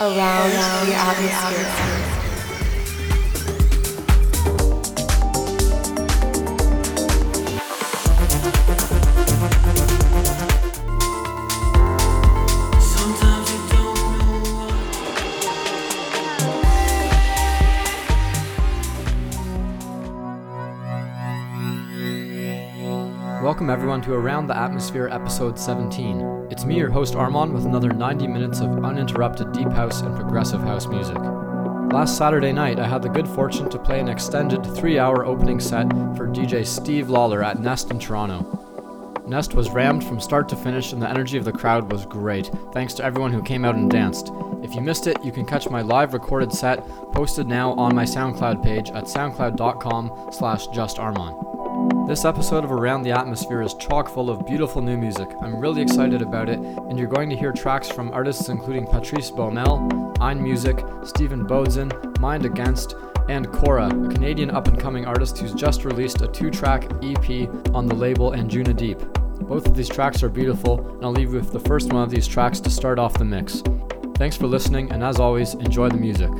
around the atmosphere. Welcome everyone to Around the Atmosphere episode 17. It's me, your host Armand, with another 90 minutes of uninterrupted deep house and progressive house music. Last Saturday night, I had the good fortune to play an extended three hour opening set for DJ Steve Lawler at Nest in Toronto. Nest was rammed from start to finish, and the energy of the crowd was great, thanks to everyone who came out and danced. If you missed it, you can catch my live recorded set posted now on my SoundCloud page at soundcloud.com slash justarmon. This episode of Around the Atmosphere is chock full of beautiful new music. I'm really excited about it, and you're going to hear tracks from artists including Patrice Baumel, Ein Music, Stephan Bodzin, Mind Against, and Cora, a Canadian up and coming artist who's just released a two track EP on the label Anjuna Deep. Both of these tracks are beautiful, and I'll leave you with the first one of these tracks to start off the mix. Thanks for listening, and as always, enjoy the music.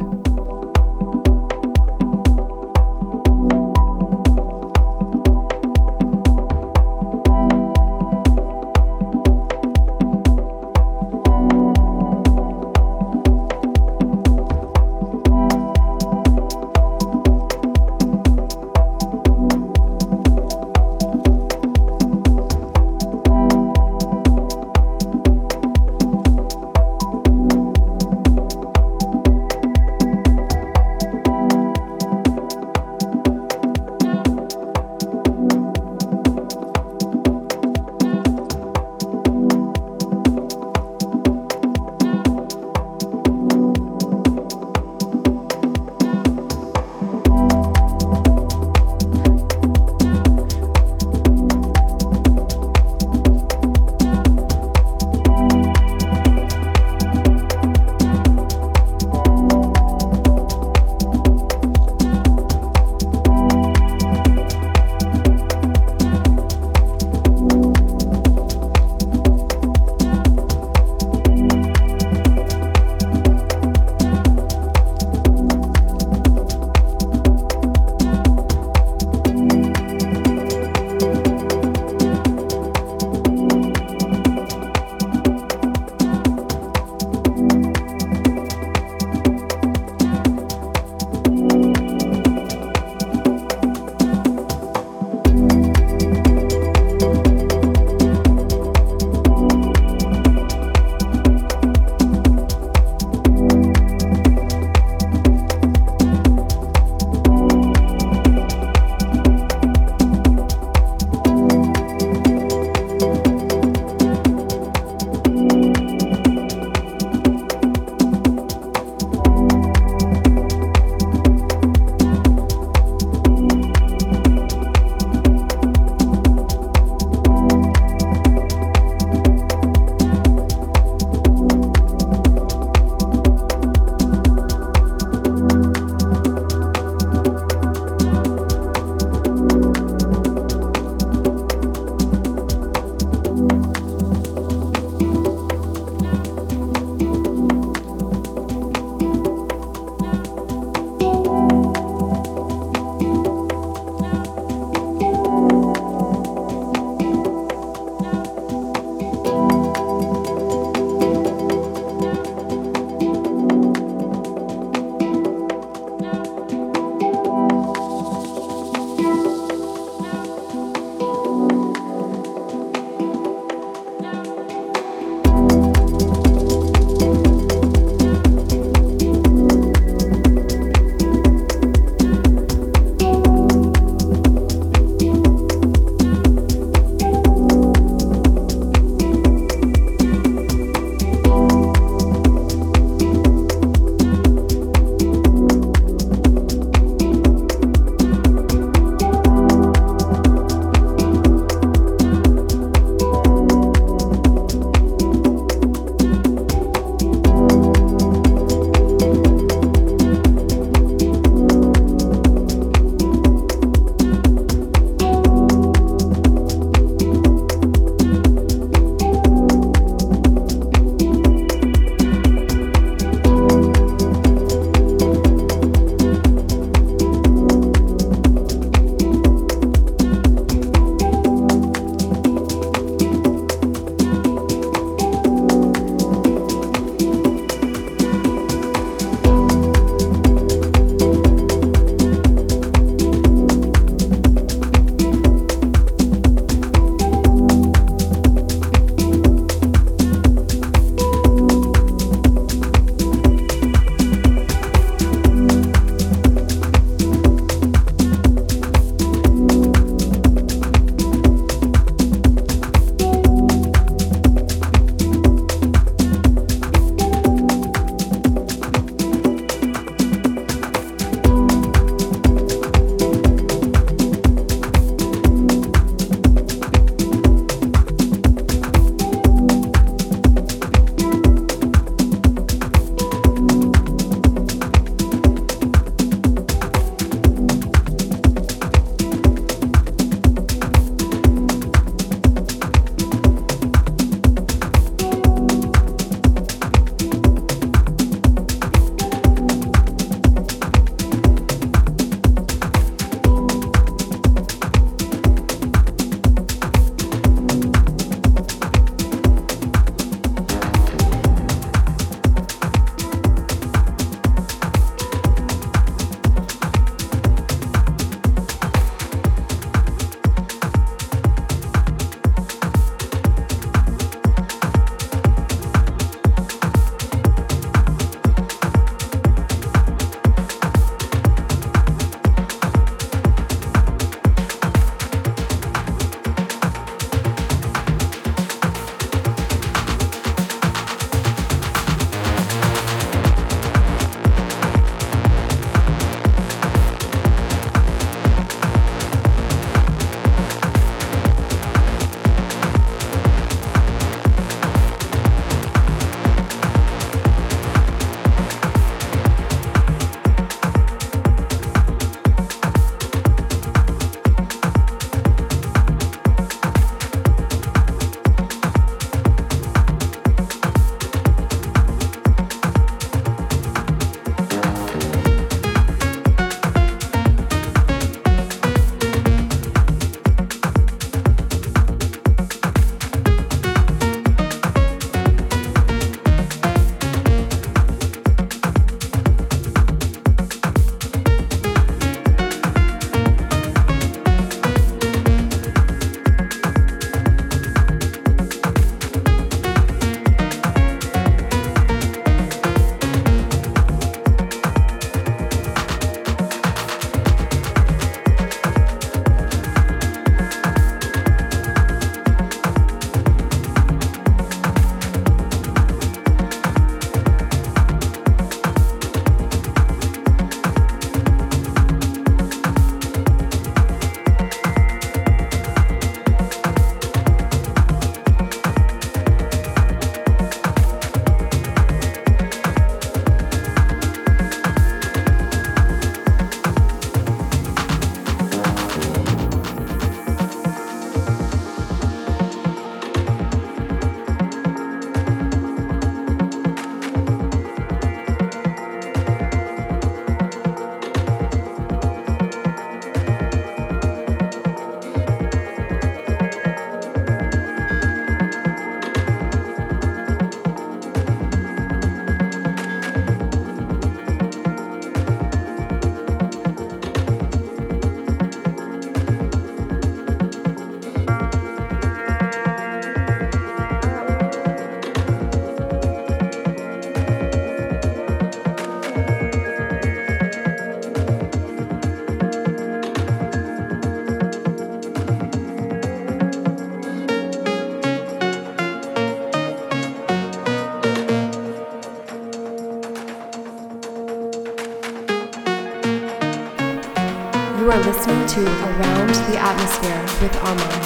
Atmosphere with Armand.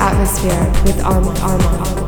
Atmosphere with Arm Armand.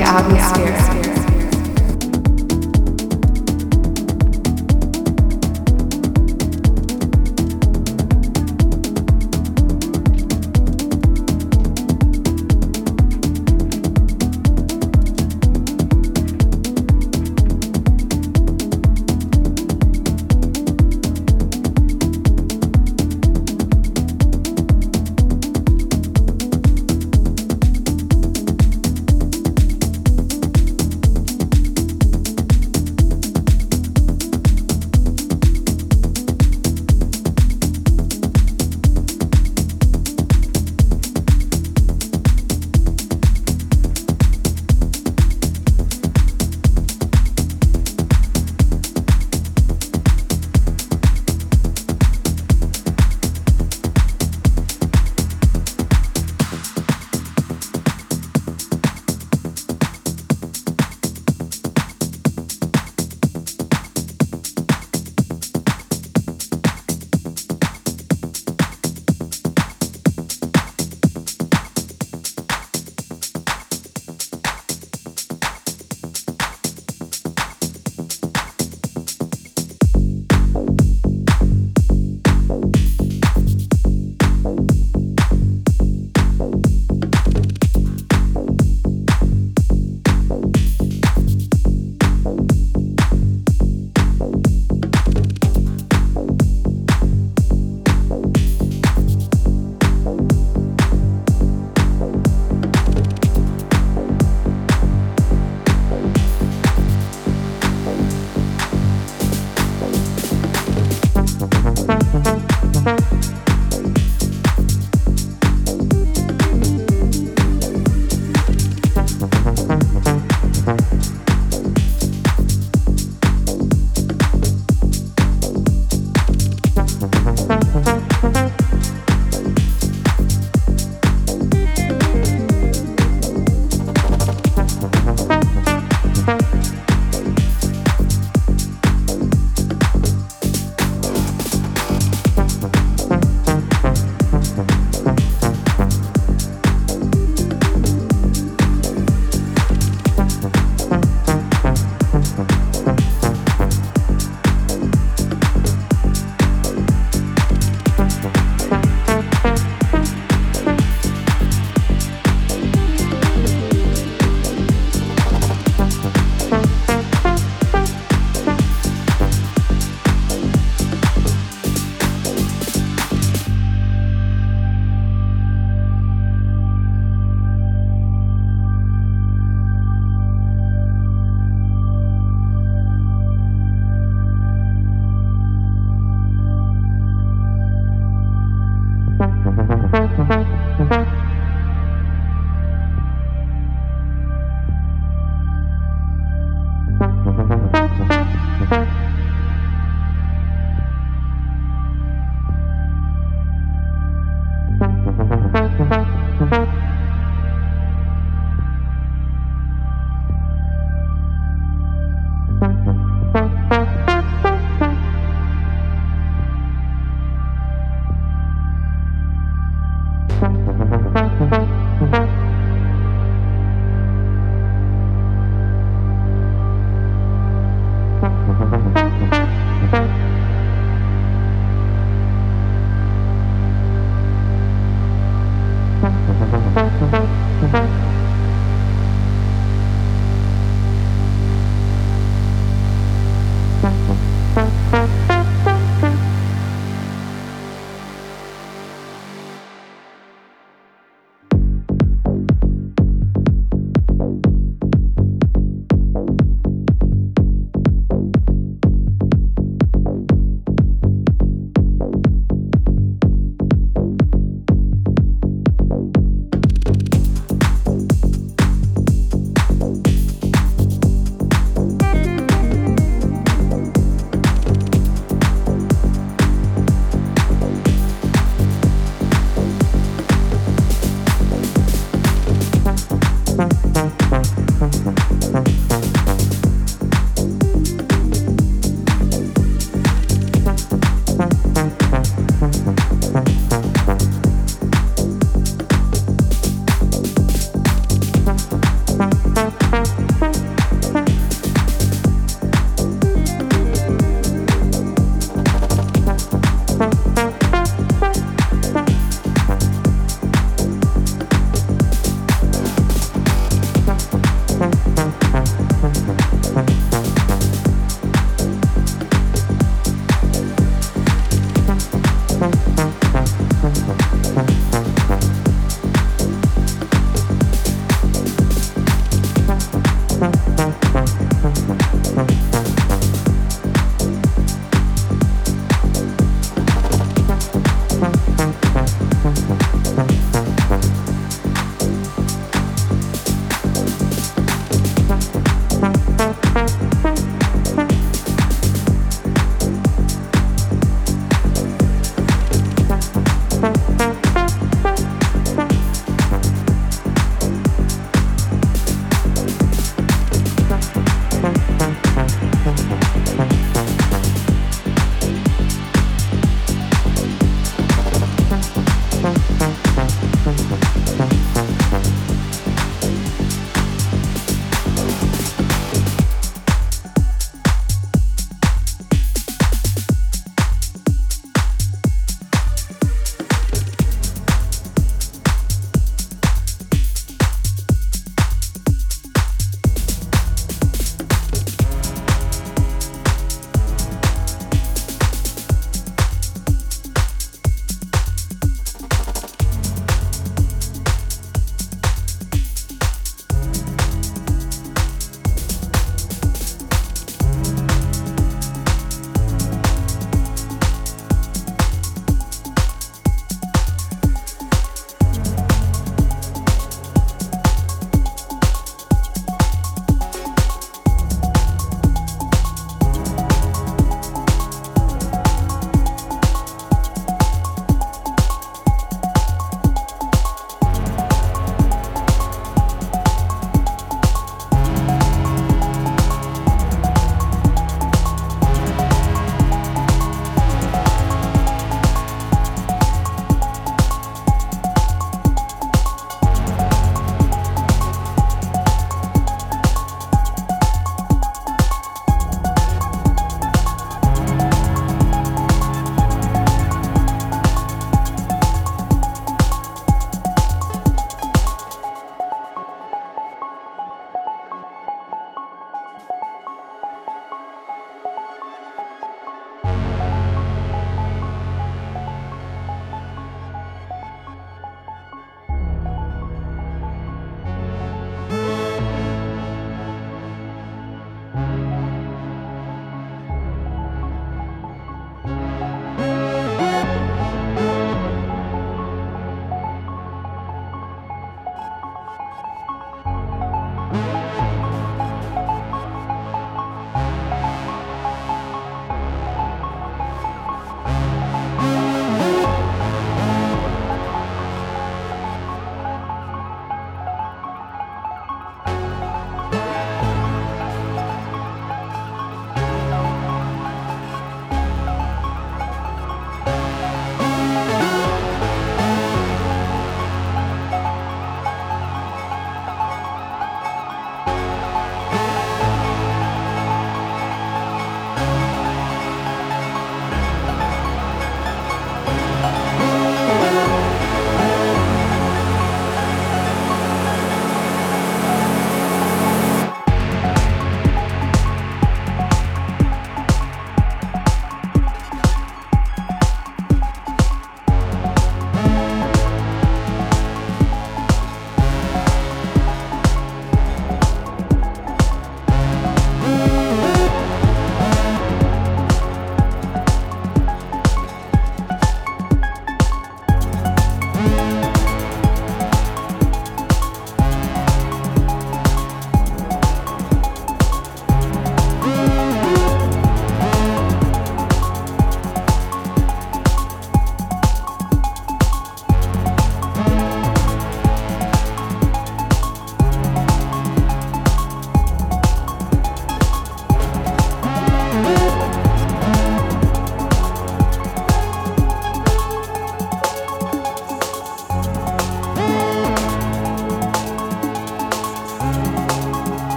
Around the atmosphere.